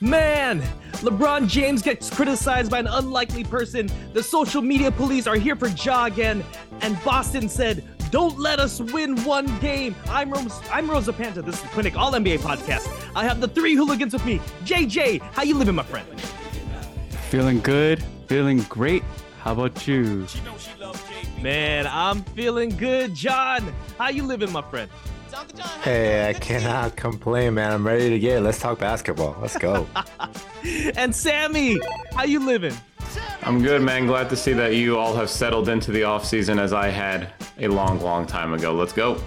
Man, LeBron James gets criticized by an unlikely person. The social media police are here for Ja again. And Boston said, don't let us win one game. I'm Rose, I'm Rosa Panta. This is the Clinic All NBA podcast. I have the three hooligans with me. JJ, how you living, my friend? Feeling good, feeling great. How about you? Man, I'm feeling good. John, how you living, my friend? Hey, I cannot complain, man. I'm ready to get. It. Let's talk basketball. Let's go. and Sammy, how you living? I'm good, man. Glad to see that you all have settled into the off season as I had a long, long time ago. Let's go.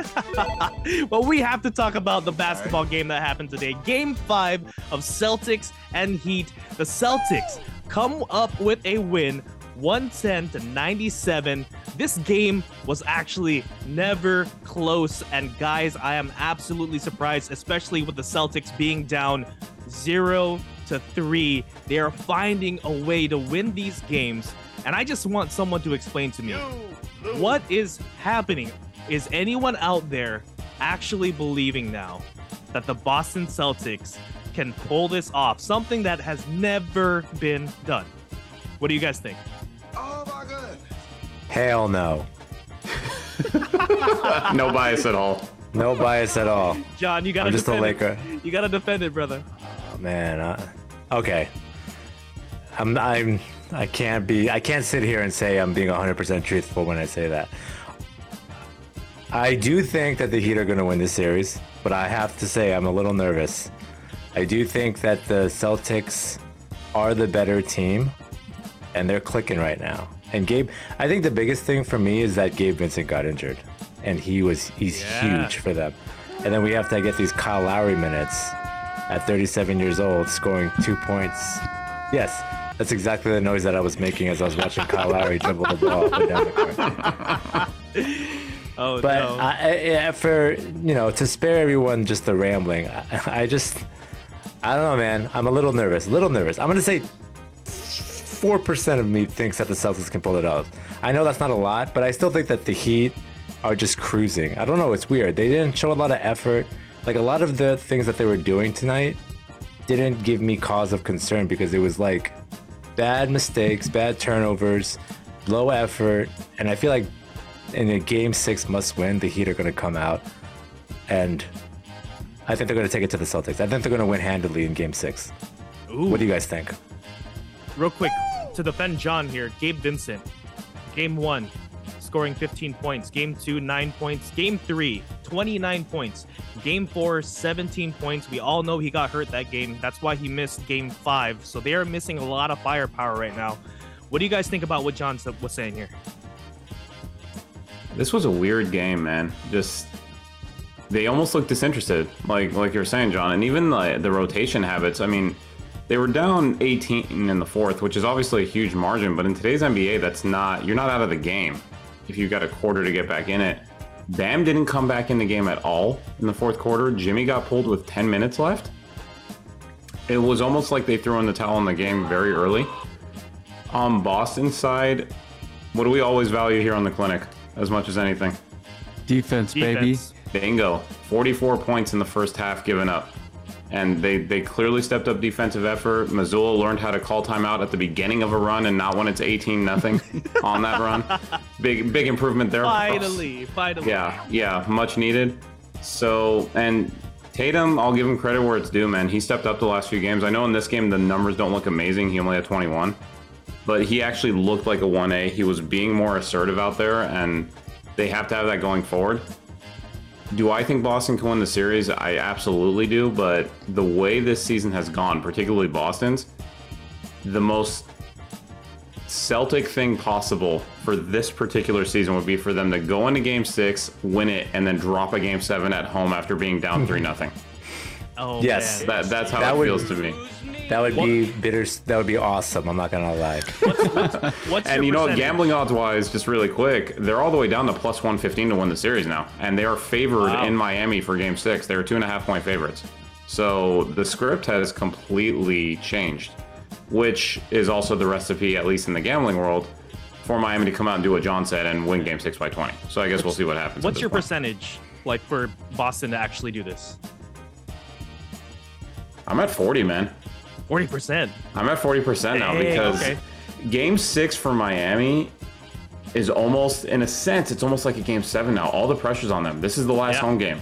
well, we have to talk about the basketball game that happened today. Game five of Celtics and Heat. The Celtics come up with a win 110 to 97. This game was actually never close. And guys, I am absolutely surprised, especially with the Celtics being down 0 to 3. They are finding a way to win these games. And I just want someone to explain to me what is happening. Is anyone out there actually believing now that the Boston Celtics can pull this off? Something that has never been done. What do you guys think? Oh my god. Hell no. no bias at all. No bias at all. John, you gotta I'm just a Laker. It. You gotta defend it, brother. Oh man. Uh, okay. I'm. I'm. I can't be. I can't sit here and say I'm being 100% truthful when I say that. I do think that the Heat are going to win this series, but I have to say I'm a little nervous. I do think that the Celtics are the better team and they're clicking right now. And Gabe, I think the biggest thing for me is that Gabe Vincent got injured, and he was he's yeah. huge for them. And then we have to get these Kyle Lowry minutes at 37 years old, scoring two points. Yes, that's exactly the noise that I was making as I was watching Kyle Lowry dribble the ball up and down the court. oh but no! I, I, for you know, to spare everyone just the rambling, I, I just, I don't know, man. I'm a little nervous. A little nervous. I'm gonna say 4% of me thinks that the Celtics can pull it off. I know that's not a lot, but I still think that the Heat are just cruising. I don't know, it's weird. They didn't show a lot of effort. Like a lot of the things that they were doing tonight didn't give me cause of concern because it was like bad mistakes, bad turnovers, low effort, and I feel like in a game 6 must win, the Heat are going to come out and I think they're going to take it to the Celtics. I think they're going to win handily in game 6. Ooh. What do you guys think? Real quick, to defend John here, Gabe Vincent, game one, scoring 15 points. Game two, nine points. Game three, 29 points. Game four, 17 points. We all know he got hurt that game. That's why he missed game five. So they are missing a lot of firepower right now. What do you guys think about what John was saying here? This was a weird game, man. Just they almost looked disinterested, like like you're saying, John, and even the, the rotation habits. I mean, they were down 18 in the fourth, which is obviously a huge margin, but in today's NBA, that's not, you're not out of the game if you've got a quarter to get back in it. Bam didn't come back in the game at all in the fourth quarter. Jimmy got pulled with 10 minutes left. It was almost like they threw in the towel in the game very early. On Boston's side, what do we always value here on the clinic as much as anything? Defense, Defense. baby. Bingo. 44 points in the first half given up and they, they clearly stepped up defensive effort. Mazzulla learned how to call timeout at the beginning of a run and not when it's 18 nothing on that run. Big big improvement there. Finally, finally. Yeah, yeah, much needed. So and Tatum, I'll give him credit where it's due, man. He stepped up the last few games. I know in this game the numbers don't look amazing. He only had 21, but he actually looked like a 1A. He was being more assertive out there, and they have to have that going forward. Do I think Boston can win the series? I absolutely do, but the way this season has gone, particularly Boston's, the most Celtic thing possible for this particular season would be for them to go into game six, win it, and then drop a game seven at home after being down hmm. 3 nothing. Oh, yes, man. that, that's how that it would, feels to me. That would what? be bitter. That would be awesome. I'm not gonna lie. What's, what's, what's and you know, gambling odds wise, just really quick, they're all the way down to plus 115 to win the series now, and they are favored wow. in Miami for Game Six. They're two and a half point favorites. So the script has completely changed, which is also the recipe, at least in the gambling world, for Miami to come out and do what John said and win Game Six by 20. So I guess we'll see what happens. What's your point. percentage like for Boston to actually do this? I'm at 40, man. 40%. I'm at 40% now Dang, because okay. game six for Miami is almost, in a sense, it's almost like a game seven now. All the pressure's on them. This is the last Yeah. home game.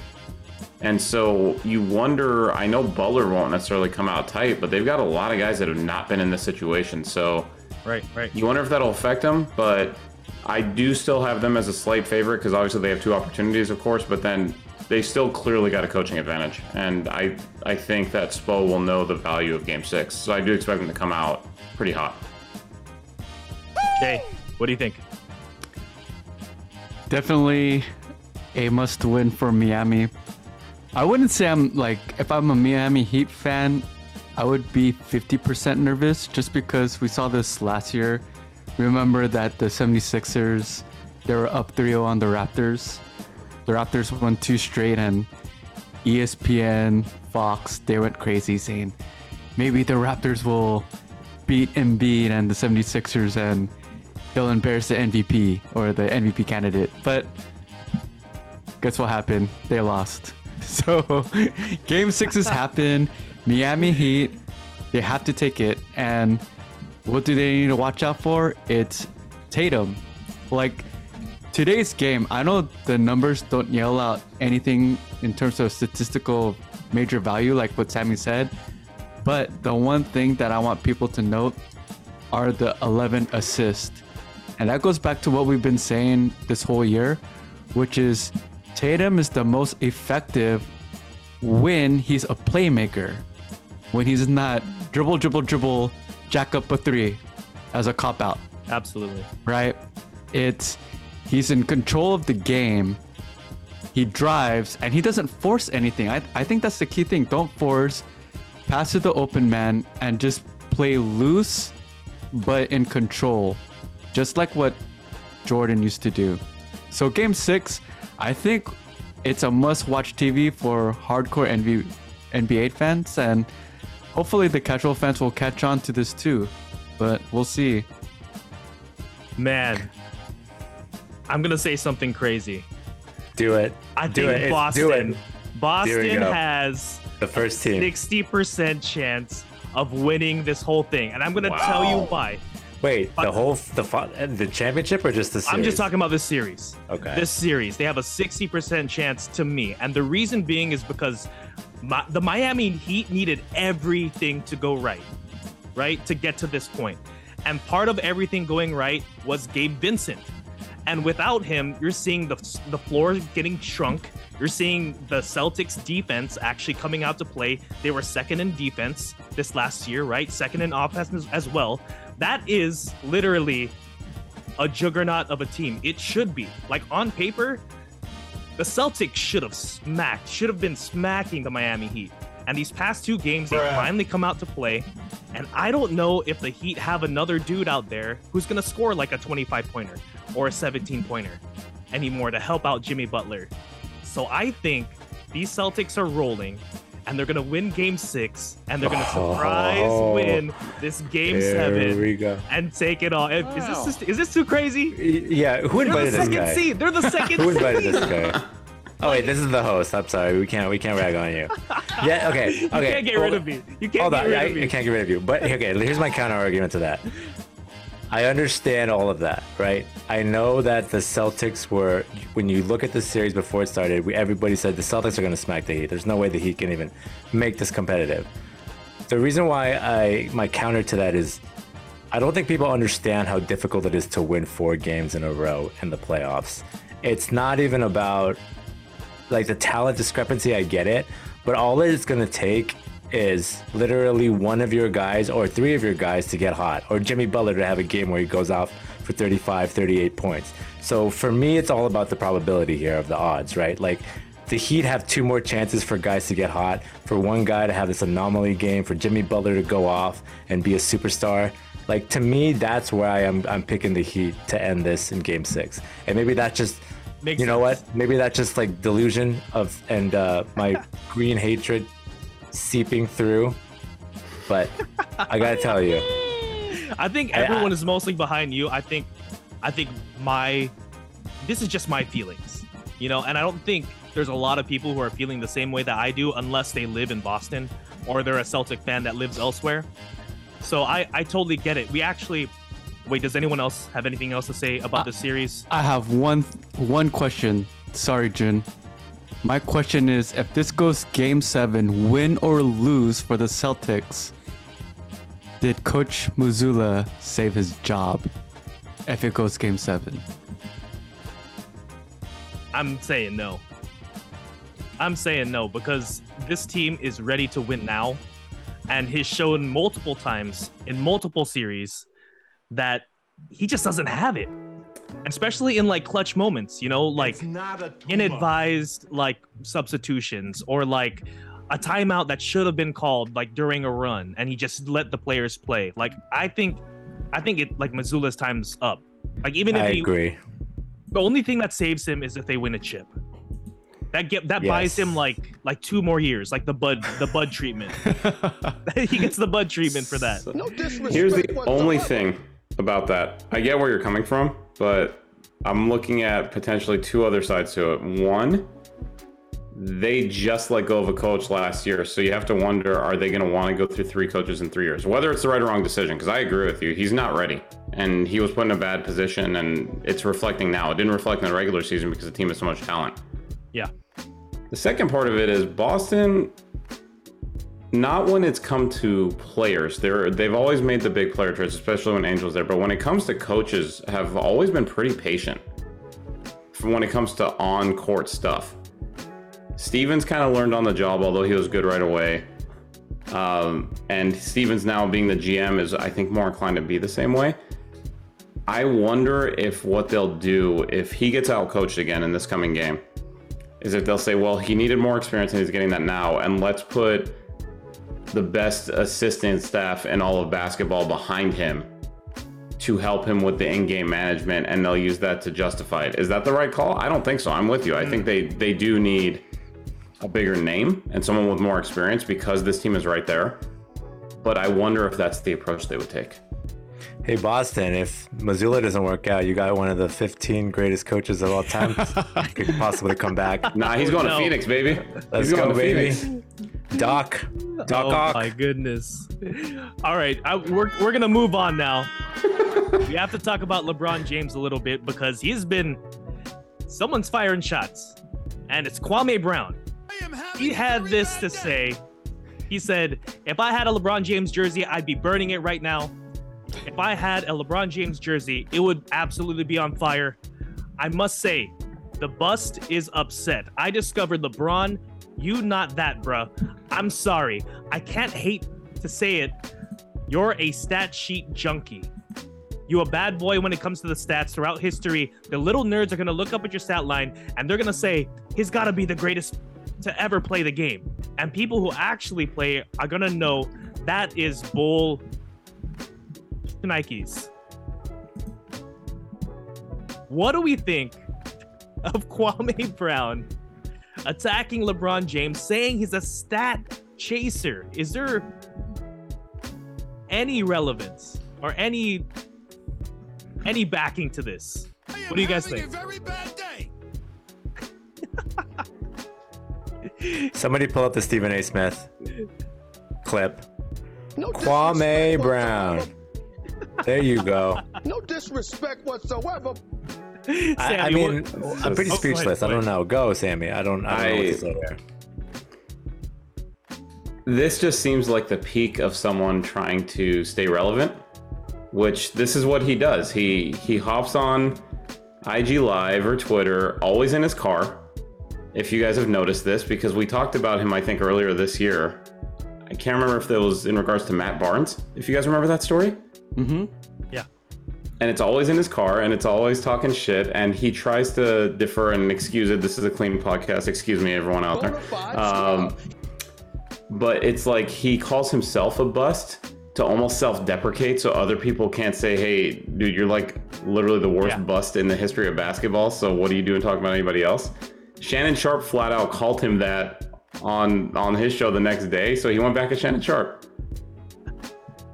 And so you wonder, I know Butler won't necessarily come out tight, but they've got a lot of guys that have not been in this situation. So Right, right. you wonder if that'll affect them, but I do still have them as a slight favorite because obviously they have two opportunities, of course, but then they still clearly got a coaching advantage. And I, I think that Spo will know the value of game six. So I do expect them to come out pretty hot. Jay, what do you think? Definitely a must win for Miami. I wouldn't say I'm like, if I'm a Miami Heat fan, I would be 50% nervous just because we saw this last year. Remember that the 76ers, they were up 3 0 on the Raptors. The Raptors won two straight, and ESPN, Fox, they went crazy saying maybe the Raptors will beat Embiid and the 76ers and they'll embarrass the MVP or the MVP candidate. But guess what happened? They lost. So game six has happened. Miami Heat, they have to take it. And what do they need to watch out for? It's Tatum. Like today's game, I know the numbers don't yell out anything in terms of statistical major value, like what Sammy said. But the one thing that I want people to note are the 11 assists. And that goes back to what we've been saying this whole year, which is Tatum is the most effective when he's a playmaker. When he's not dribble, dribble, dribble, jack up a three as a cop out Absolutely. right? It's he's in control of the game. He drives and he doesn't force anything. I, I think that's the key thing. Don't force, pass to the open man, and just play loose but in control. Just like what Jordan used to do. So game six, I think it's a must-watch TV for hardcore NBA, NBA fans, and hopefully the casual fans will catch on to this too. But we'll see. Man, I'm going to say something crazy. Do it. I do think it. Boston Do it. Boston has The first team. 60% chance of winning this whole thing. And I'm going to tell you why. Wait, the whole the uh, the championship or just the series? I'm just talking about this series. Okay. This series, they have a 60% chance to me. And the reason being is because my, the Miami Heat needed everything to go right, right? To get to this point. And part of everything going right was Gabe Vincent. And without him, you're seeing the, the floor getting shrunk. You're seeing the Celtics defense actually coming out to play. They were second in defense this last year, right? Second in offense as, well. That is literally a juggernaut of a team. It should be. Like on paper, the Celtics should have smacked, should have been smacking the Miami Heat. And these past two games, they finally come out to play. And I don't know if the Heat have another dude out there who's going to score like a 25 pointer or a 17 pointer anymore to help out Jimmy Butler. So I think these Celtics are rolling and they're going to win game six and they're going to surprise Oh. win this game seven we go. and take it all. Is this is this too crazy? Yeah, who They're invited the this second guy? seed. They're the second Who seed. invited this guy? Oh wait, this is the host. I'm sorry. We can't we can't rag on you. Yeah. Okay. Okay. You can't get rid of me. You can't Hold get on. rid I, of me. I can't get rid of you. But okay, here's my counter argument to that. I understand all of that, right? I know that the Celtics were when you look at the series before it started, we, everybody said the Celtics are going to smack the Heat. There's no way the Heat can even make this competitive. The reason why I my counter to that is I don't think people understand how difficult it is to win four games in a row in the playoffs. It's not even about like the talent discrepancy, I get it, but all it's gonna take is literally one of your guys or three of your guys to get hot, or Jimmy Butler to have a game where he goes off for 35, 38 points. So for me, it's all about the probability here of the odds, right? Like the Heat have two more chances for guys to get hot, for one guy to have this anomaly game, for Jimmy Butler to go off and be a superstar. Like to me, that's where I'm I'm picking the Heat to end this in Game Six, and maybe that just Makes you know sense. what? Maybe that's just like delusion of and uh, my green hatred seeping through. But I gotta tell you, I think everyone I- is mostly behind you. I think, I think my, this is just my feelings, you know, and I don't think there's a lot of people who are feeling the same way that I do, unless they live in Boston or they're a Celtic fan that lives elsewhere. So I, I totally get it. We actually, wait, does anyone else have anything else to say about the series? I have one one question. Sorry, Jin. My question is if this goes game seven, win or lose for the Celtics, did Coach Mazzulla save his job if it goes game seven? I'm saying no. I'm saying no because this team is ready to win now and he's shown multiple times in multiple series that he just doesn't have it. Especially in like clutch moments, you know, like inadvised like substitutions or like a timeout that should have been called like during a run and he just let the players play. Like I think I think it like Mazzulla's time's up. Like even if I he agree. the only thing that saves him is if they win a chip. That get that buys him like like two more years, like the bud the bud treatment. he gets the bud treatment for that. No disrespect. Here's the only whatsoever. thing about that. I get where you're coming from, but I'm looking at potentially two other sides to it. One, they just let go of a coach last year, so you have to wonder are they going to want to go through three coaches in three years? Whether it's the right or wrong decision, because I agree with you, he's not ready. And he was put in a bad position, and it's reflecting now. It didn't reflect in the regular season because the team has so much talent. Yeah. The second part of it is Boston. Not when it's come to players. They're they've always made the big player trades, especially when Ainge's there. But when it comes to coaches, have always been pretty patient. From when it comes to on court stuff, Stevens kind of learned on the job, although he was good right away. Um, and Stevens now being the GM is, I think, more inclined to be the same way. I wonder if what they'll do if he gets out coached again in this coming game is if they'll say, well, he needed more experience and he's getting that now, and let's put the best assistant staff in all of basketball behind him to help him with the in-game management, and they'll use that to justify it. Is that the right call? I don't think so. I'm with you. I think they they do need a bigger name and someone with more experience because this team is right there. But I wonder if that's the approach they would take. Hey Boston, if Mazzulla doesn't work out, you got one of the 15 greatest coaches of all time. could possibly come back. Nah, he's going No. to Phoenix, baby. Let's he's going go, to baby. Phoenix. Doc, Doc oh Ock. my goodness. All right, I, we're we're gonna move on now. we have to talk about LeBron James a little bit because he's been someone's firing shots, and it's Kwame Brown. He had this to say. He said, "If I had a LeBron James jersey, I'd be burning it right now. If I had a LeBron James jersey, it would absolutely be on fire. I must say, the bust is upset. I discovered LeBron. You not that, bruh. I'm sorry. I can't hate to say it. You're a stat sheet junkie. You a bad boy when it comes to the stats throughout history. The little nerds are gonna look up at your stat line and they're gonna say he's gotta be the greatest to ever play the game. And people who actually play are gonna know that is bull Nikes. What do we think of Kwame Brown attacking LeBron James, saying he's a stat chaser? Is there any relevance or any any backing to this? What do you guys think? Somebody pull up the Stephen A. Smith clip. No Kwame disrespect Brown. Whatsoever. There you go. No disrespect whatsoever. I, I mean, what- I'm pretty Oh, go ahead, speechless. I don't know. Go, Sammy. I don't. I don't know what I- say there. this just seems like the peak of someone trying to stay relevant which this is what he does he he hops on ig live or twitter always in his car if you guys have noticed this because we talked about him i think earlier this year i can't remember if that was in regards to matt barnes if you guys remember that story Mm-hmm. Yeah. and it's always in his car and it's always talking shit and he tries to defer and excuse it this is a clean podcast excuse me everyone out there um, but it's like he calls himself a bust to almost self-deprecate so other people can't say hey dude you're like literally the worst Yeah. bust in the history of basketball so what are you doing talking about anybody else shannon sharpe flat out called him that on on his show the next day so he went back at shannon sharpe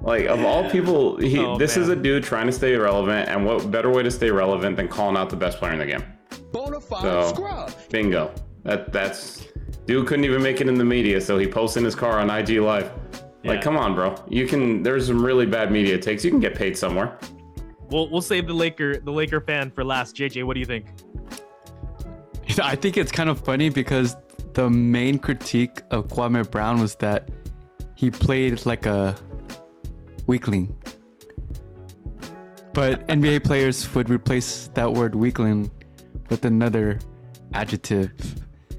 like of all people he, Oh, this is a dude trying to stay relevant and what better way to stay relevant than calling out the best player in the game Bona fide so- scrub. bingo That that's dude couldn't even make it in the media, so he posts in his car on IG Live. Yeah. Like, come on, bro. You can. There's some really bad media takes. You can get paid somewhere. We'll we'll save the Laker the Laker fan for last. JJ, what do you think? I think it's kind of funny because the main critique of Kwame Brown was that he played like a weakling. But NBA players would replace that word weakling with another adjective.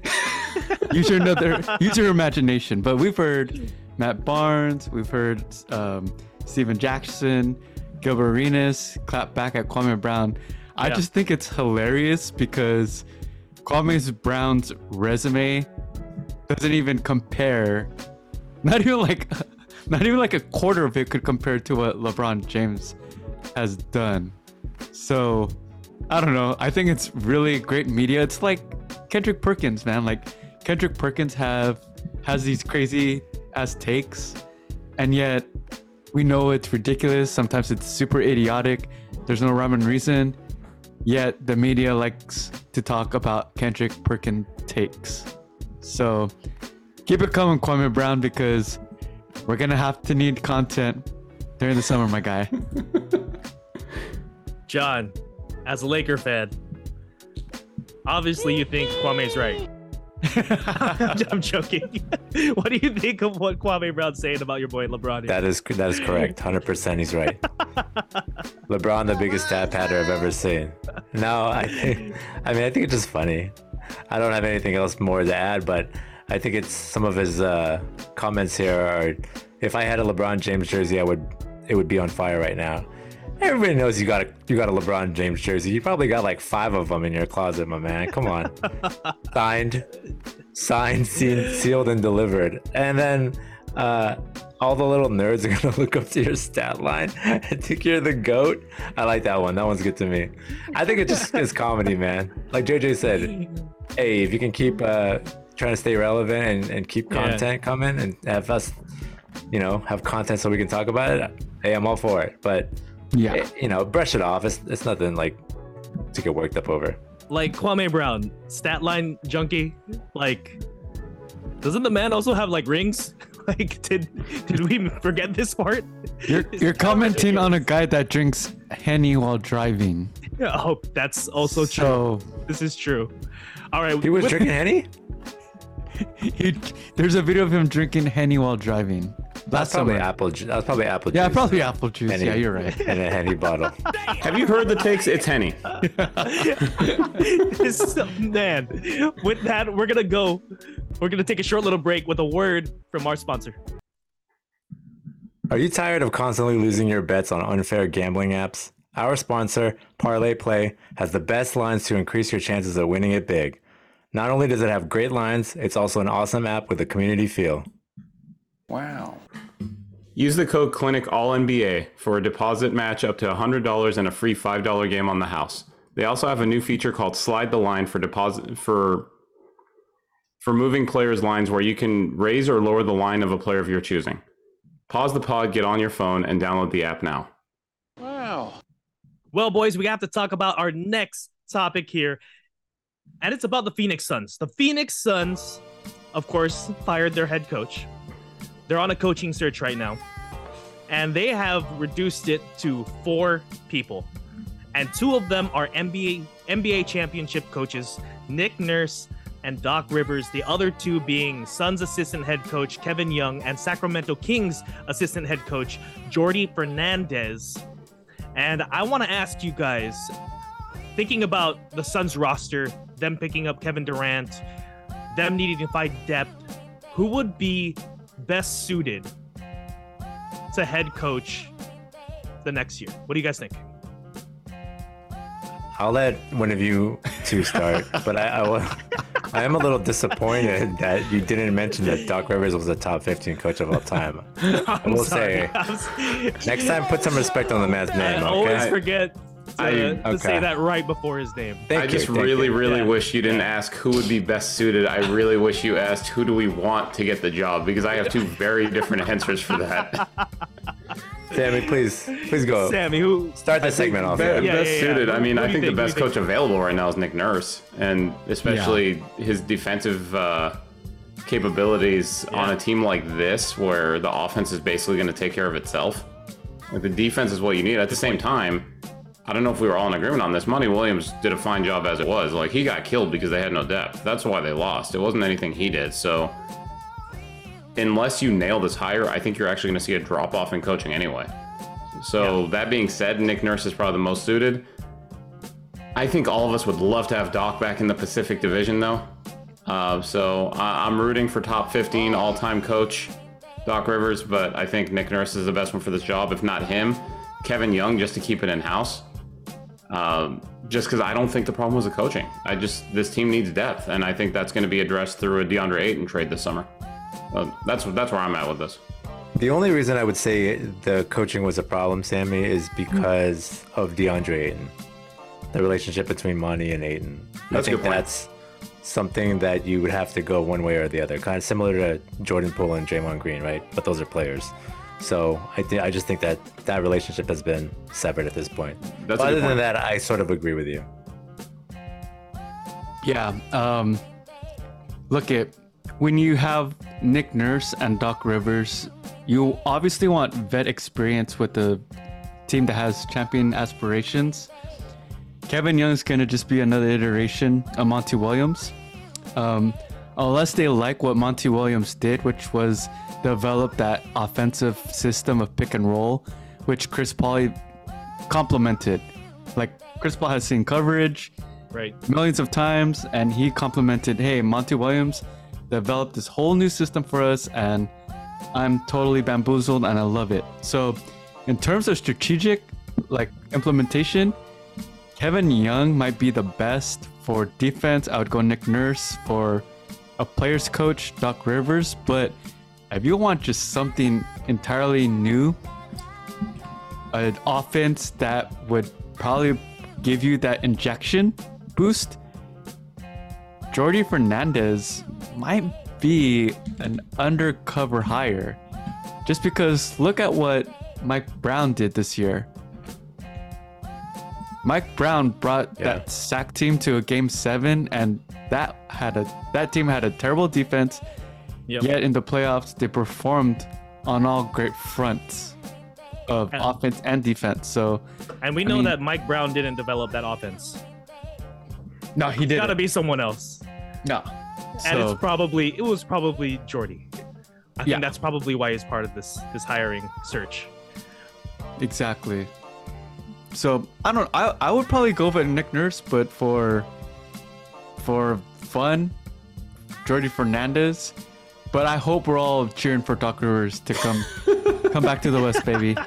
use your another use your imagination. But we've heard Matt Barnes, we've heard um, Stephen Jackson, Gilbert Arenas clap back at Kwame Brown. I Yeah. just think it's hilarious because Kwame Brown's resume doesn't even compare. Not even like, not even like a quarter of it could compare to what LeBron James has done. So, I don't know. I think it's really great media. It's like Kendrick Perkins, man. Like Kendrick Perkins have has these crazy ass takes, and yet we know it's ridiculous. Sometimes it's super idiotic. There's no rhyme and reason. Yet the media likes to talk about Kendrick Perkins takes. So keep it coming, Kwame Brown, because we're gonna have to need content during the summer, my guy. John, as a Laker fan, obviously you think Kwame's right. I'm joking. what do you think of what Kwame Brown's saying about your boy LeBron? here? That is that is correct. Hundred percent, he's right. LeBron, the biggest stat patter I've ever seen. No, I think, I mean, I think it's just funny. I don't have anything else more to add, but I think it's some of his uh, comments here are. If I had a LeBron James jersey, I would. It would be on fire right now. Everybody knows you got a you got a LeBron James jersey. You probably got like five of them in your closet, my man. Come on, signed, signed, sealed, sealed, and delivered. And then uh, all the little nerds are gonna look up to your stat line and think you're the goat. I like that one. That one's good to me. I think it just is comedy, man. Like JJ said, hey, if you can keep uh, trying to stay relevant and, and keep Yeah. content coming and have us, you know, have content so we can talk about it. Hey, I'm all for it. But Yeah. eh, you know, brush it off. It's it's nothing like to get worked up over. like Kwame Brown, stat line junkie. Like, doesn't the man also have like rings? Like, did did we forget this part? You're, you're commenting on a guy that drinks Henny while driving. Oh, that's also true. So This is true. All right, He was with- drinking henny. he, there's a video of him drinking Henny while driving. That's Last probably summer. apple. Ju- that was probably apple Yeah, juice. probably apple juice. Henny. Yeah, you're right. In a henny bottle. Have you heard the takes? It's Henny. This- man, with that, we're gonna go. We're gonna take a short little break with a word from our sponsor. Are you tired of constantly losing your bets on unfair gambling apps? Our sponsor, Parlay Play, has the best lines to increase your chances of winning it big. Not only does it have great lines, it's also an awesome app with a community feel. Wow. Use the code Clinic All NBA for a deposit match up to $100 and a free $5 game on the house. They also have a new feature called Slide the Line for deposit for for moving players' lines where you can raise or lower the line of a player of your choosing. Pause the pod, get on your phone, and download the app now. Wow. Well, boys, we have to talk about our next topic here, and it's about the Phoenix Suns. The Phoenix Suns, of course, fired their head coach. They're on a coaching search right now, and they have reduced it to four people, and two of them are NBA NBA championship coaches, Nick Nurse and Doc Rivers. The other two being Suns assistant head coach Kevin Young and Sacramento Kings assistant head coach Jordi Fernandez. And I want to ask you guys, thinking about the Suns roster, them picking up Kevin Durant, them needing to find depth, who would be best suited to head coach the next year? What do you guys think? I'll let one of you two start, but I, I, will, I am a little disappointed that you didn't mention that Doc Rivers was a top 15 coach of all time. I will say, I'm s- next time, put some respect on the man's name. I name, always forget to, I- to say that right before his name. Thank I you, just thank really, you. really Yeah. wish you didn't ask who would be best suited. I really wish you asked who do we want to get the job because I have two very different answers for that. Sammy, please, please go. Sammy, who? Start the segment off. Be- Yeah. Yeah, best yeah, yeah. suited. I mean, who I think, think? the best do you coach available right now is Nick Nurse, and especially his defensive uh, capabilities on a team like this, where the offense is basically going to take care of itself. Like the defense is what you need. At the same time, I don't know if we were all in agreement on this. Monty Williams did a fine job as it was. Like he got killed because they had no depth. That's why they lost. It wasn't anything he did. So unless you nail this hire, I think you're actually going to see a drop off in coaching anyway. So that being said, Nick Nurse is probably the most suited. I think all of us would love to have Doc back in the Pacific Division, though. Uh, so I- I'm rooting for top 15 all-time coach Doc Rivers, but I think Nick Nurse is the best one for this job. If not him, Kevin Young, just to keep it in house. Um, just because I don't think the problem was the coaching. I just this team needs depth, and I think that's going to be addressed through a DeAndre Ayton trade this summer. Uh, that's that's where I'm at with this. The only reason I would say the coaching was a problem, Sammy, is because of DeAndre Ayton. The relationship between Monty and Ayton. That's a I think good point. that's something that you would have to go one way or the other. Kind of similar to Jordan Poole and Draymond Green, right? But those are players. So I think I just think that that relationship has been severed at this point. That's a Other good than that, I sort of agree with you. Yeah. Um, look at when you have Nick Nurse and Doc Rivers, you obviously want vet experience with the team that has champion aspirations. Kevin Young's gonna just be another iteration of Monty Williams. Um, unless they like what Monty Williams did, which was develop that offensive system of pick and roll, which Chris Paul complemented. Like Chris Paul has seen coverage, Right. millions of times and he complimented hey monty williams developed this whole new system for us and i'm totally bamboozled and i love it so in terms of strategic like implementation kevin young might be the best for defense i would go nick nurse for a player's coach doc rivers but if you want just something entirely new an offense that would probably give you that injection boost, Jordi Fernandez might be an undercover hire. Just because look at what Mike Brown did this year. Mike Brown brought Yeah. that Sac team to a game seven, and that had a that team had a terrible defense. Yep. Yet in the playoffs, they performed on all great fronts of And- offense and defense. So And we know mean- that Mike Brown didn't develop that offense. no, he did Gotta be someone else. no. And So it's probably it was probably Jordi. I Yeah. think that's probably why he's part of this this hiring search. exactly. So I don't. I I would probably go for Nick Nurse, but for for fun, Jordi Fernandez. But I hope we're all cheering for Doc Rivers to come come back to the West, baby.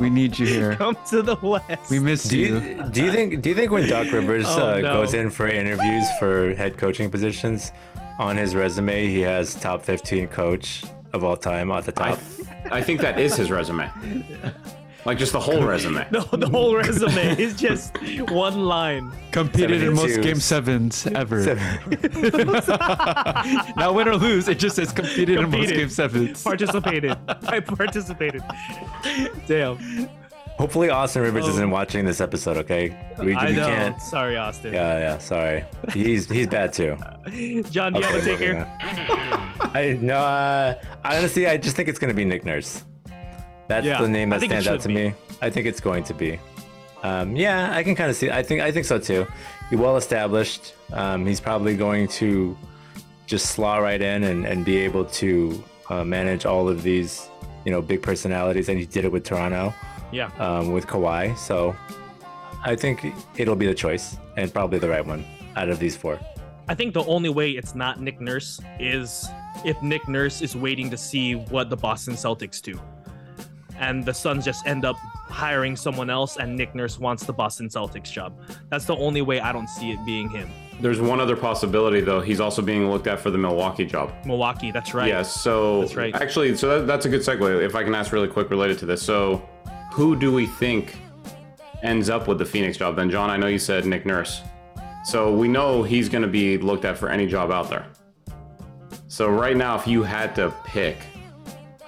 We need you here. Come to the West. We miss Do you. you do you think do you think when Doc Rivers Oh, uh, no. goes in for interviews for head coaching positions, on his resume he has top 15 coach of all time at the I, top? I think that is his resume. Like just the whole resume. No, the whole resume is just one line. Competed in most game sevens ever. Now win or lose. It just says competed, in most game sevens. Participated. I participated. Damn. Hopefully Austin Rivers Oh. isn't watching this episode. Okay, we, I we know. can't. Sorry, Austin. Yeah, yeah. Sorry, he's he's bad too. John, do you have a Okay, taker? I no. Uh, honestly, I just think it's gonna be Nick Nurse. That's Yeah, the name that stands out to be. me. I think it's going to be. Um, yeah, I can kind of see. I think I think so too. He's well established. Um, he's probably going to just slaw right in and, and be able to uh, manage all of these, you know, big personalities. And he did it with Toronto Yeah. um, with Kawhi. So I think it'll be the choice and probably the right one out of these four. I think the only way it's not Nick Nurse is if Nick Nurse is waiting to see what the Boston Celtics do. And the Suns just end up hiring someone else, and Nick Nurse wants the Boston Celtics job. That's the only way I don't see it being him. There's one other possibility though. He's also being looked at for the Milwaukee job. Milwaukee, that's right. Yes. So That's right. Actually, so that, that's a good segue. If I can ask really quick related to this. So, who do we think ends up with the Phoenix job? Then, John, I know you said Nick Nurse. So we know he's going to be looked at for any job out there. So right now, if you had to pick,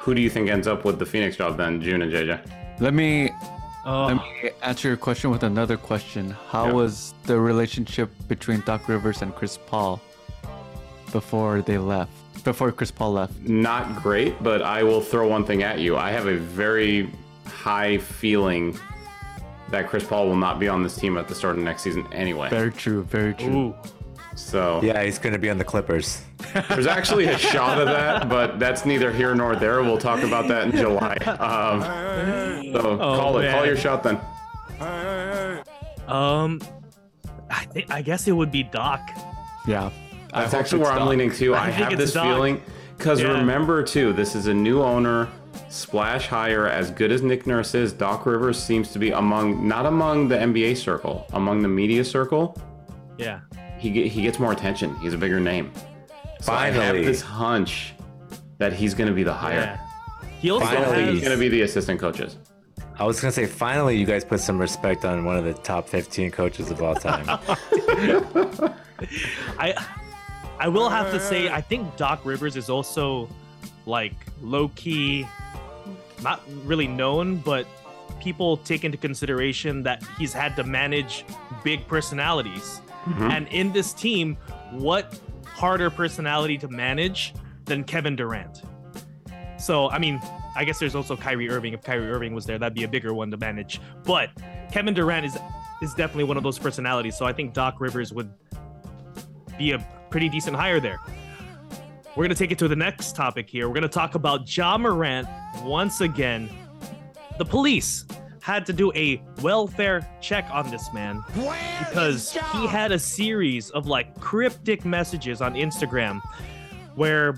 who do you think ends up with the Phoenix job then, June and JJ? Let me Oh, let me answer your question with another question. How Yeah. was the relationship between Doc Rivers and Chris Paul before they left? Before Chris Paul left? Not great, but I will throw one thing at you. I have a very high feeling that Chris Paul will not be on this team at the start of next season anyway. Very true. Very true. ooh. So Yeah, he's going to be on the Clippers. there's actually a shot of that, but that's neither here nor there. We'll talk about that in July. Um, so call it. Call Oh, your shot then. Um, I think I guess it would be Doc. Yeah. I That's actually it's where I'm Doc. leaning too. I, I have this Doc. feeling because Yeah. remember too, this is a new owner. Splash hire, as good as Nick Nurse is, Doc Rivers seems to be among not among the NBA circle, among the media circle. Yeah. He he gets more attention. He's a bigger name. So I have this hunch that he's going to be the hire. Yeah. He also Finally. has. He's going to be the assistant coaches. I was going to say, finally, you guys put some respect on one of the top 15 coaches of all time. I I will have to say I think Doc Rivers is also like low key not really known but people take into consideration that he's had to manage big personalities. Mm-hmm. And in this team, what harder personality to manage than Kevin Durant? So, I mean, I guess there's also Kyrie Irving. If Kyrie Irving was there, that'd be a bigger one to manage. But Kevin Durant is is definitely one of those personalities. So I think Doc Rivers would be a pretty decent hire there. We're gonna take it to the next topic here. We're gonna talk about Ja Morant once again. The police had to do a welfare check on this man because he had a series of like cryptic messages on Instagram where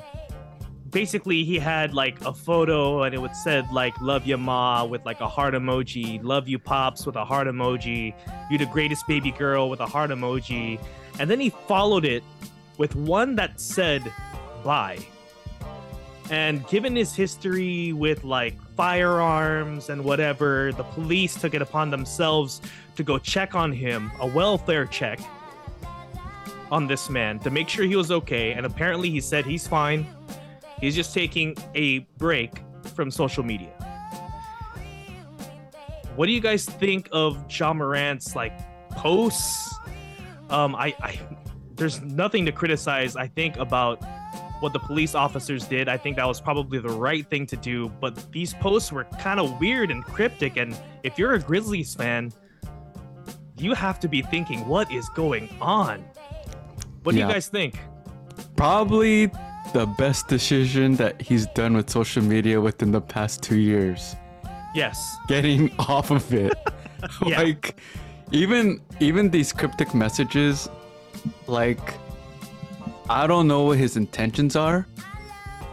basically he had like a photo and it would said like love you ma with like a heart emoji. Love you pops with a heart emoji. You the greatest baby girl with a heart emoji. And then he followed it with one that said bye and given his history with like firearms and whatever the police took it upon themselves to go check on him a welfare check on this man to make sure he was okay and apparently he said he's fine He's just taking a break from social media. What do you guys think of Ja Morant's like posts? Um, I, I, there's nothing to criticize. I think about what the police officers did. I think that was probably the right thing to do. But these posts were kind of weird and cryptic. And if you're a Grizzlies fan, you have to be thinking, what is going on? What do Yeah. you guys think? Probably the best decision that he's done with social media within the past two years. Yes. Getting off of it. Yeah. Like even even these cryptic messages, like I don't know what his intentions are,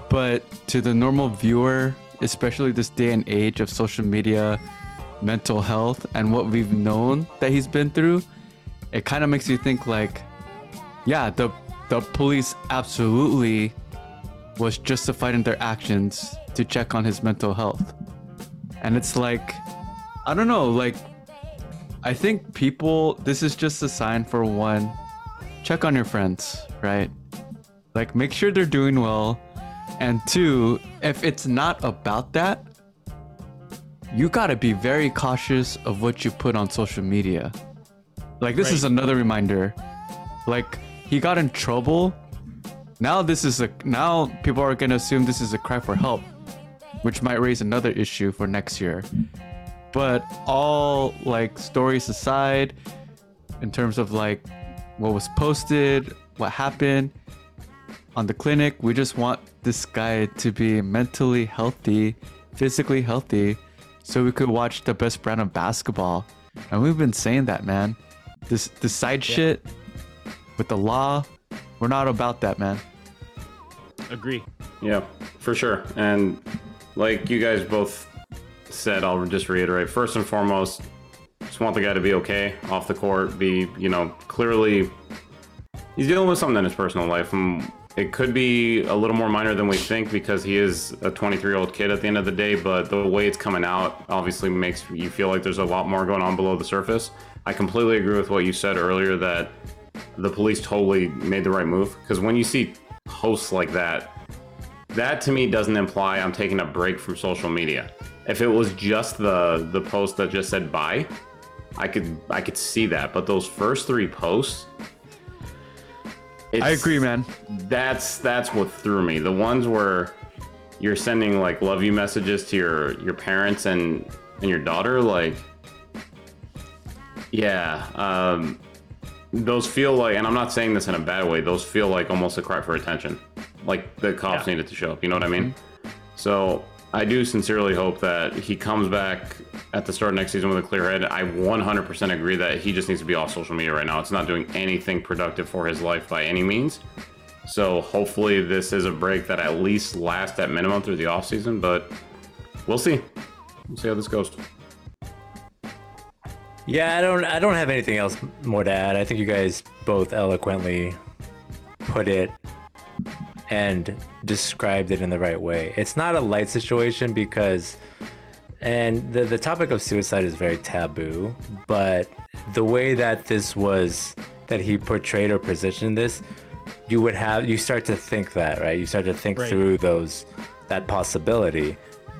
but to the normal viewer, especially this day and age of social media, mental health, and what we've known that he's been through, it kind of makes you think like, yeah, the the police absolutely was justified in their actions to check on his mental health. And it's like, I don't know, like, I think people, this is just a sign for one, check on your friends, right? Like, make sure they're doing well. And two, if it's not about that, you gotta be very cautious of what you put on social media. Like, this is another reminder. Like, he got in trouble. Now, this is a, now people are gonna assume this is a cry for help, which might raise another issue for next year. But all like stories aside, in terms of like what was posted, what happened on the clinic, we just want this guy to be mentally healthy, physically healthy, so we could watch the best brand of basketball. And we've been saying that, man. This this side shit with the law, we're not about that, man. Agree. Yeah, for sure. And like you guys both said, I'll just reiterate. First and foremost, just want the guy to be okay off the court. Be you know clearly he's dealing with something in his personal life. And it could be a little more minor than we think because he is a 23 year old kid at the end of the day. But the way it's coming out obviously makes you feel like there's a lot more going on below the surface. I completely agree with what you said earlier that the police totally made the right move because when you see posts like that that to me doesn't imply I'm taking a break from social media. If it was just the the post that just said bye, I could I could see that. But those first three posts, I agree, man. That's that's what threw me. The ones where you're sending like love you messages to your your parents and and your daughter, like yeah, um, those feel like, and I'm not saying this in a bad way. Those feel like almost a cry for attention, like the cops Yeah. needed to show up. You know what I mean? So I do sincerely hope that he comes back at the start of next season with a clear head. I 100% agree that he just needs to be off social media right now. It's not doing anything productive for his life by any means. So hopefully this is a break that at least lasts at minimum through the offseason, but we'll see. We'll see how this goes. Yeah, I don't I don't have anything else more to add. I think you guys both eloquently put it and described it in the right way. It's not a light situation because and the the topic of suicide is very taboo, but the way that this was that he portrayed or positioned this, you would have you start to think that, right? You start to think Right. through those that possibility.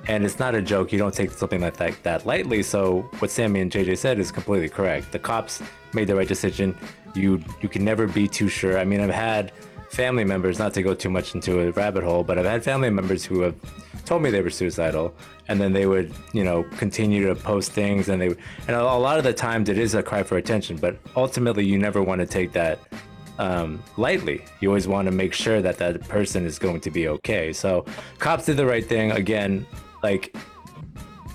And it's not a joke. You don't take something like that that lightly. So what Sammy and JJ said is completely correct. The cops made the right decision. You you can never be too sure. I mean, I've had family members, not to go too much into a rabbit hole, but I've had family members who have told me they were suicidal, and then they would, you know, continue to post things, and they and a, lot of the times it is a cry for attention, but ultimately you never want to take that um, lightly. You always want to make sure that that person is going to be okay. So cops did the right thing. Again, like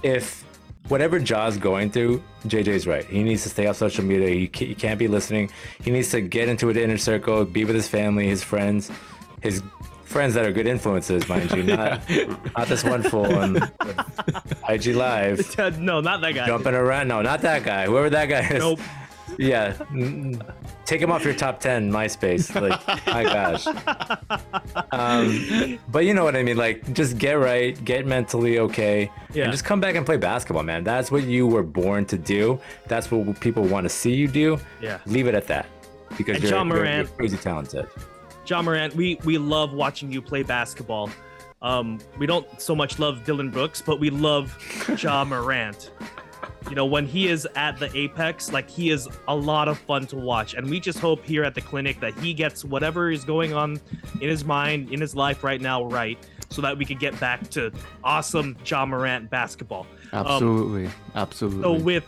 if whatever Ja's going through, JJ's right. He needs to stay off social media. He, he can't be listening. He needs to get into an inner circle, be with his family, his friends, his friends that are good influences, mind you, not not this one fool on IG Live no, not that guy. jumping around. No, not that guy. Whoever that guy is. Nope. Yeah, take him off your top ten MySpace. Like, my gosh. Um, but you know what I mean. Like, just get right, get mentally okay, Yeah. and just come back and play basketball, man. That's what you were born to do. That's what people want to see you do. Yeah. Leave it at that, because And you're, John you're- you're Morant- crazy talented. Ja Morant, we we love watching you play basketball. Um, we don't so much love Dillon Brooks, but we love Ja Morant. You know, when he is at the apex, like he is a lot of fun to watch. And we just hope here at the clinic that he gets whatever is going on in his mind, in his life right now, right, so that we can get back to awesome Ja Morant basketball. Um, Absolutely, absolutely. so with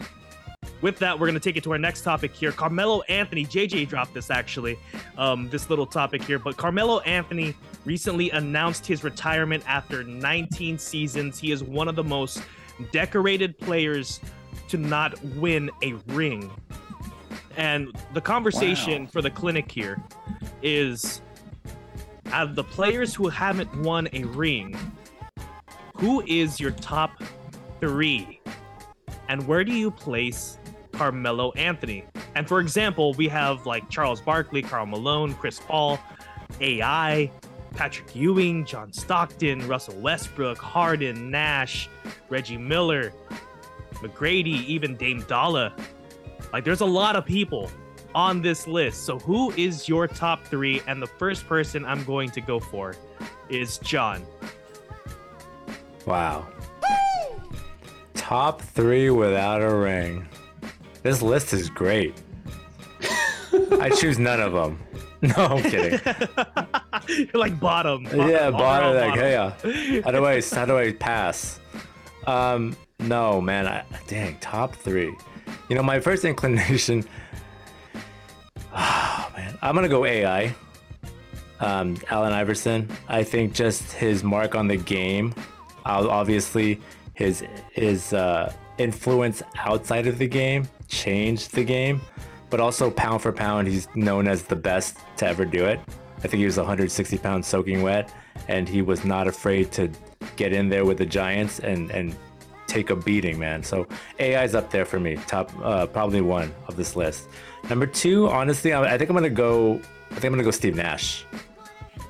with that, we're gonna take it to our next topic here. Carmelo Anthony, JJ dropped this actually, um, this little topic here. But Carmelo Anthony recently announced his retirement after 19 seasons. He is one of the most decorated players to not win a ring. And the conversation for the clinic here is out of the players who haven't won a ring, who is your top three? and where do you place Carmelo Anthony? And for example, we have like Charles Barkley, Karl Malone, Chris Paul, AI, Patrick Ewing, John Stockton, Russell Westbrook, Harden, Nash, Reggie Miller, McGrady, even Dame Dolla. Like there's a lot of people on this list. So who is your top three? And the first person I'm going to go for is John. Wow. Top three without a ring. This list is great. I choose none of them. No, I'm kidding. You're like bottom. bottom yeah, bottom. Like, bottom. yeah. How do I? How do I pass? Um, no, man. I, dang, top three. You know, my first inclination. Oh man, I'm gonna go AI. Um, Allen Iverson. I think just his mark on the game. Obviously, his his uh, influence outside of the game changed the game, but also pound for pound, he's known as the best to ever do it. I think he was 160 pounds soaking wet, and he was not afraid to get in there with the Giants and and take a beating, man. So AI's up there for me, top uh, probably one of this list. Number two, honestly, I, think I'm gonna go. I think I'm gonna go Steve Nash.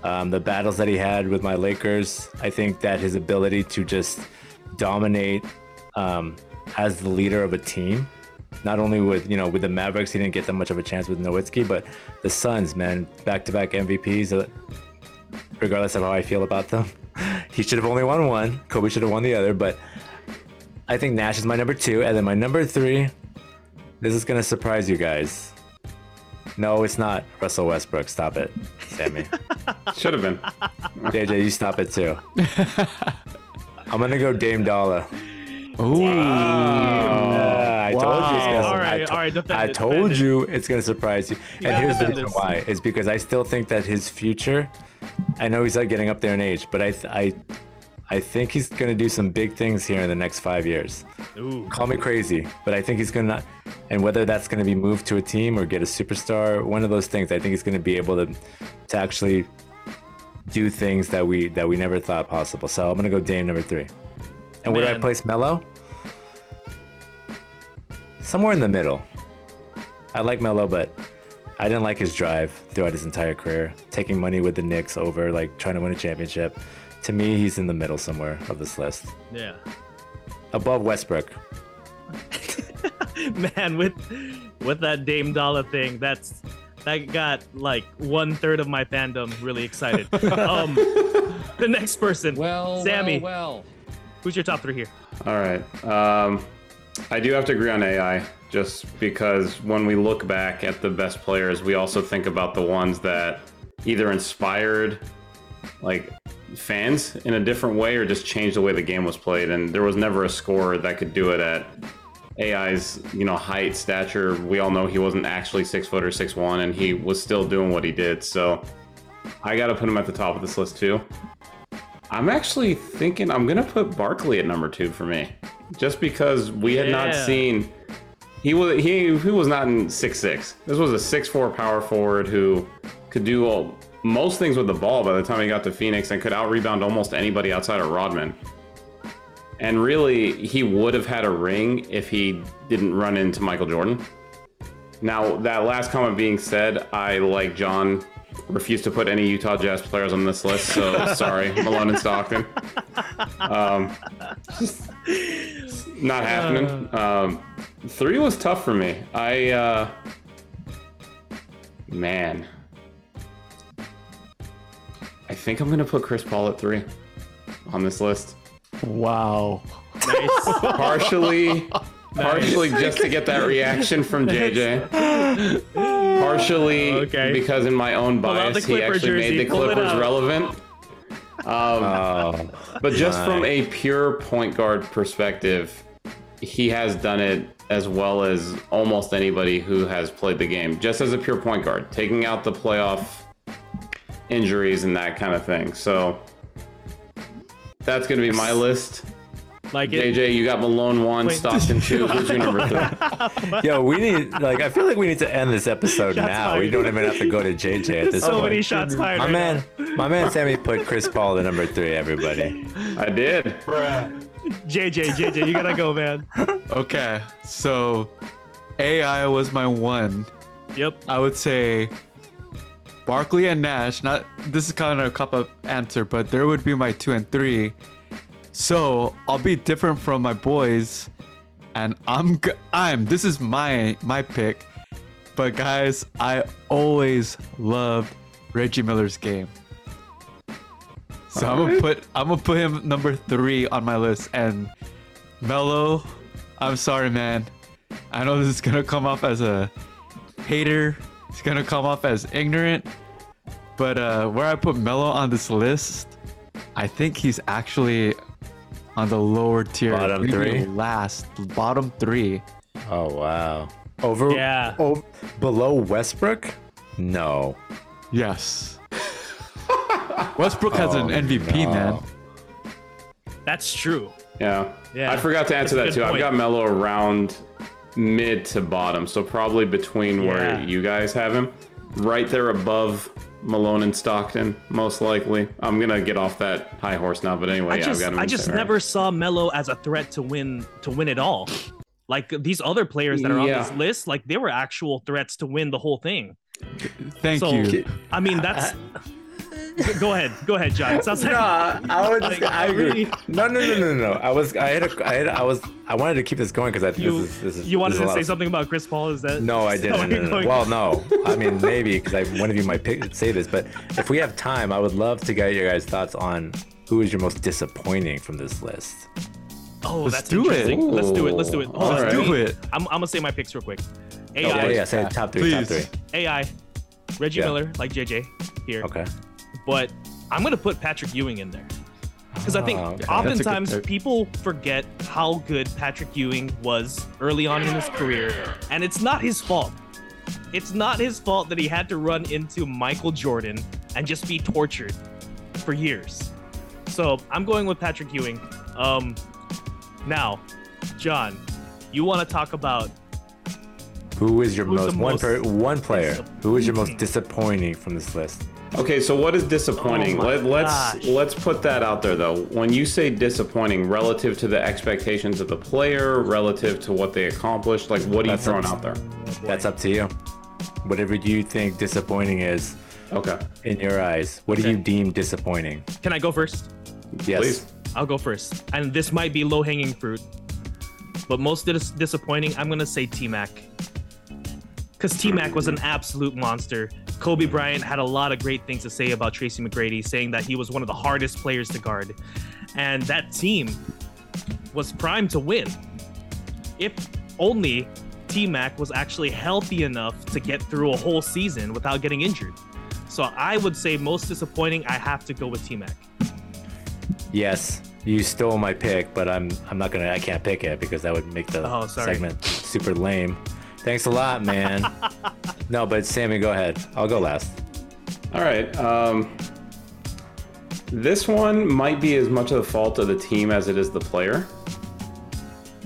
Um, the battles that he had with my Lakers, I think that his ability to just dominate um, as the leader of a team, not only with you know with the Mavericks, he didn't get that much of a chance with Nowitzki, but the Suns, man, back-to-back MVPs. Uh, regardless of how I feel about them, he should have only won one. Kobe should have won the other, but I think Nash is my number two, and then my number three. This is gonna surprise you guys. No, it's not Russell Westbrook. Stop it, Sammy. Should have been. JJ, you stop it too. I'm gonna go Dame Dolla. Ooh. Uh, I told you. It's gonna, All I, to- all right, defend I told defend it. you it's gonna surprise you. and here's the reason this. why: is because I still think that his future. I know he's like getting up there in age, but I, I, I think he's gonna do some big things here in the next five years. Ooh. Call me crazy, but I think he's gonna. And whether that's gonna be moved to a team or get a superstar, one of those things, I think he's gonna be able to, to actually do things that we that we never thought possible. So I'm gonna go Dame number three. And where do I place Melo? Somewhere in the middle. I like Melo, but I didn't like his drive throughout his entire career. Taking money with the Knicks over like trying to win a championship. To me, he's in the middle somewhere of this list. Yeah. Above Westbrook. Man, with with that Dame Dolla thing, that's that got like one third of my fandom really excited. um, the next person, Well, Sammy. well, well. Who's your top three here? All right. Um, I do have to agree on AI just because when we look back at the best players, we also think about the ones that either inspired like fans in a different way or just changed the way the game was played. And there was never a scorer that could do it at AI's, you know, height, stature. We all know he wasn't actually six foot or six one, and he was still doing what he did. So I got to put him at the top of this list too. I'm actually thinking I'm gonna put Barkley at number two for me, just because we had not seen. He was he he was not in six six. This was a six four power forward who could do all, most things with the ball by the time he got to Phoenix and could out rebound almost anybody outside of Rodman. And really, he would have had a ring if he didn't run into Michael Jordan. Now, that last comment being said, I, like John, refuse to put any Utah Jazz players on this list. So sorry, Malone and Stockton. Um, not happening. Um, three was tough for me. I, uh, man, I think I'm gonna put Chris Paul at three on this list. Wow. Nice. Partially, partially just to get that reaction from JJ. Partially Okay. because in my own bias, he actually jersey, made the pull Clippers relevant. Um, Oh, but just from a pure point guard perspective, he has done it as well as almost anybody who has played the game. Just as a pure point guard, taking out the playoff injuries and that kind of thing. So that's going to be my list. Like it. JJ, you got Malone one, Wait. Stockton two. Who's your number three? yo, we need like I feel like we need to end this episode Shots now. We don't even have to go to JJ at this So point. many shots fired. My right man, my man Sammy put Chris Paul at number three. Everybody. I did. now. JJ, JJ, you gotta go, man. Okay. So AI was my one. Yep. I would say Barkley and Nash. Not this is kind of a cop up answer, but there would be my two and three. So I'll be different from my boys, and I'm I'm this is my my pick. But guys, I always loved Reggie Miller's game. So I'm gonna put I'm gonna put him number three on my list. And Melo, I'm sorry, man. I know this is gonna come off as a hater. It's gonna come off as ignorant. But uh, where I put Melo on this list, I think he's actually on the lower tier. Bottom Maybe three? Last, bottom three. Oh wow. Over. Yeah. Oh, below Westbrook? No. Yes. Westbrook has an Oh, MVP, no. man. That's true. Yeah. Yeah. I forgot to answer That's that good too. I've got Melo around mid to bottom, so probably between where you guys have him, right there above Malone and Stockton, most likely. I'm gonna get off that high horse now, but anyway, I yeah, just, I've got him. I just center. never saw Melo as a threat to win to win it all. Like these other players that are Yeah. on this list, like they were actual threats to win the whole thing. Thank So you. I mean, that's. Go ahead, go ahead, John. It sounds like No, I would. Like, I agree. really? No, no, no, no, no. I was. I had. A, I had. I was. I wanted to keep this going because I think you, this is. This is you wanted this is to say of- something about Chris Paul. Is that No, I didn't. where No, no, no. Well, no. I mean, maybe because one of you might pick, say this, but if we have time, I would love to get your guys' thoughts on who is your most disappointing from this list? Oh, Let's that's do it. Let's do it. Let's do it. Hold on, Alright. let me- Do it. I'm, I'm gonna say my picks real quick. AI, Oh, yeah, say top three, top Please. three. AI, Reggie Yeah. Miller, like JJ here. Okay. But I'm gonna put Patrick Ewing in there because I think Oh, okay. Oftentimes people forget how good Patrick Ewing was early on in his career, and it's not his fault. It's not his fault that he had to run into Michael Jordan and just be tortured for years. So I'm going with Patrick Ewing. Um, now, John, you want to talk about Who is your Who's most one per one player? Who is your most disappointing from this list? Okay, so what is disappointing? Oh my Let, let's gosh. let's put that out there though. When you say disappointing, relative to the expectations of the player, relative to what they accomplished, like what are you throwing up- out there? That's up to you. Whatever you think disappointing is Okay, in your eyes, what do you deem disappointing? Can I go first? Yes. please. I'll go first. And this might be low hanging fruit. But most dis- disappointing, I'm going to say T Mac. Because T Mac was an mm. absolute monster. Kobe Bryant had a lot of great things to say about Tracy McGrady, saying that he was one of the hardest players to guard. And that team was primed to win. If only T Mac was actually healthy enough to get through a whole season without getting injured. So I would say most disappointing, I have to go with T Mac. Yes. You stole my pick, but I'm I'm not gonna I can't pick it because that would make the Oh, segment super lame. Thanks a lot, man. no, but Sammy, go ahead. I'll go last. All right. Um, this one might be as much of the fault of the team as it is the player.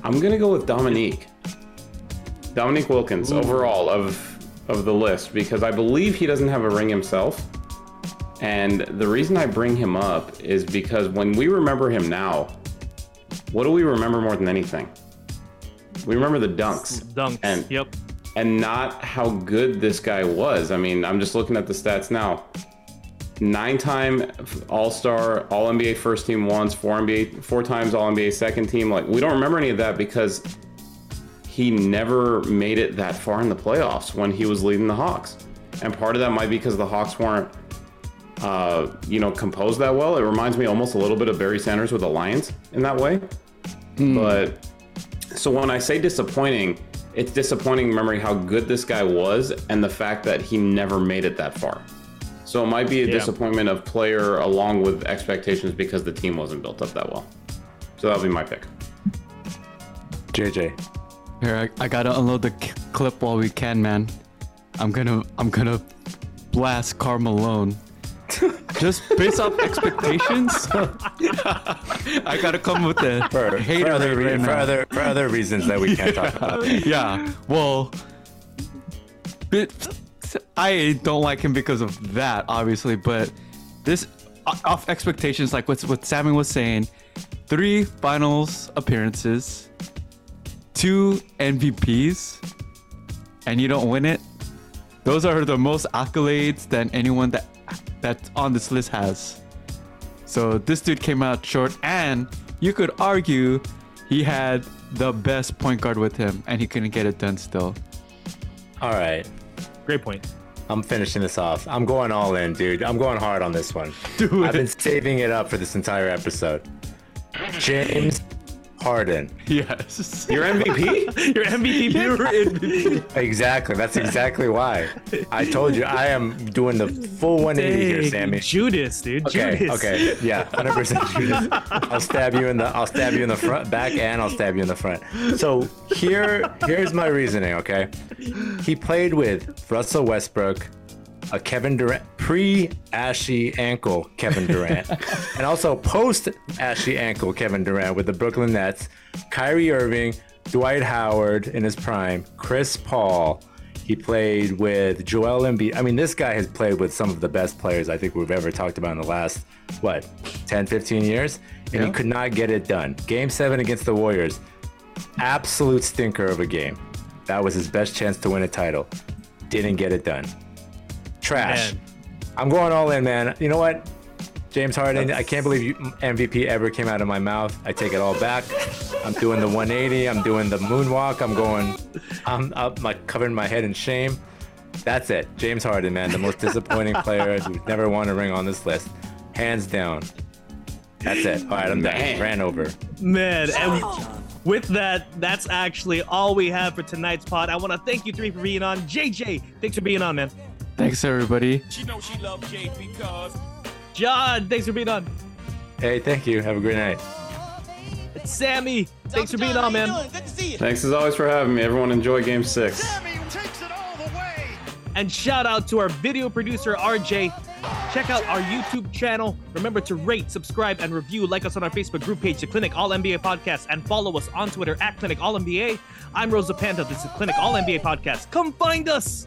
I'm gonna go with Dominique. Dominique Wilkins overall of of the list because I believe he doesn't have a ring himself. And the reason I bring him up is because when we remember him now, what do we remember more than anything? We remember the dunks Dunks. And- yep. And not how good this guy was. I mean, I'm just looking at the stats now. Nine time All Star, All NBA first team once, four NBA, four times All NBA second team. Like, we don't remember any of that because he never made it that far in the playoffs when he was leading the Hawks. And part of that might be because the Hawks weren't, uh, you know, composed that well. It reminds me almost a little bit of Barry Sanders with the Lions in that way. But so when I say disappointing, it's disappointing remembering how good this guy was and the fact that he never made it that far. So it might be a Yeah. disappointment of player along with expectations because the team wasn't built up that well. So that'll be my pick. JJ. Here, I, I gotta unload the c- clip while we can, man. I'm gonna, I'm gonna blast Karl Malone. Just based off expectations, I gotta come with the For, for, hater other, right re- for, other, for other reasons that we can't talk about. yeah. Well, bit, I don't like him because of that, obviously. But this off expectations, like what what Sammy was saying, three finals appearances, two MVPs, and you don't win it. Those are the most accolades than anyone that that's on this list has. So this dude came out short, and you could argue he had the best point guard with him, and he couldn't get it done still. All right. Great point. I'm finishing this off. I'm going all in, dude. I'm going hard on this one. Do I've been saving it up for this entire episode. James Harden. Yes. Your MVP? Your MVP? You're MVP. Exactly. That's exactly why. I told you I am doing the full 180 here, Sammy. Judas, dude. Okay, Judas. okay, yeah, hundred percent Judas. I'll stab you in the, I'll stab you in the front, back, and I'll stab you in the front. So here, here's my reasoning. Okay, he played with Russell Westbrook, a Kevin Durant, pre-ashy ankle Kevin Durant, and also post-ashy ankle Kevin Durant with the Brooklyn Nets, Kyrie Irving, Dwight Howard in his prime, Chris Paul. He played with Joel Embiid. I mean, this guy has played with some of the best players I think we've ever talked about in the last, what, 10, 15 years? And he could not get it done. Game seven against the Warriors, absolute stinker of a game. That was his best chance to win a title. Didn't get it done. Trash. Man. I'm going all in, man. You know what? James Harden, I can't believe you, MVP ever came out of my mouth. I take it all back. I'm doing the 180. I'm doing the moonwalk. I'm going. I'm up, my covering my head in shame. That's it. James Harden, man, the most disappointing player who's never won a ring on this list, hands down. That's it. All right, I'm done. Man. Ran over. Man, and oh. with that, that's actually all we have for tonight's pod. I want to thank you three for being on. JJ, thanks for being on, man. Thanks, everybody. She know she love Jay because John, thanks for being on. Hey, thank you. Have a great night. It's Sammy, thanks for being on, man. Good to see you. Thanks as always for having me. Everyone enjoy game six. takes it all the way. And shout out to our video producer, RJ. Check out our YouTube channel. Remember to rate, subscribe, and review. Like us on our Facebook group page, The Clinic All NBA Podcast, and follow us on Twitter at Clinic All NBA. I'm Rosa Panda. This is Clinic All NBA Podcast. Come find us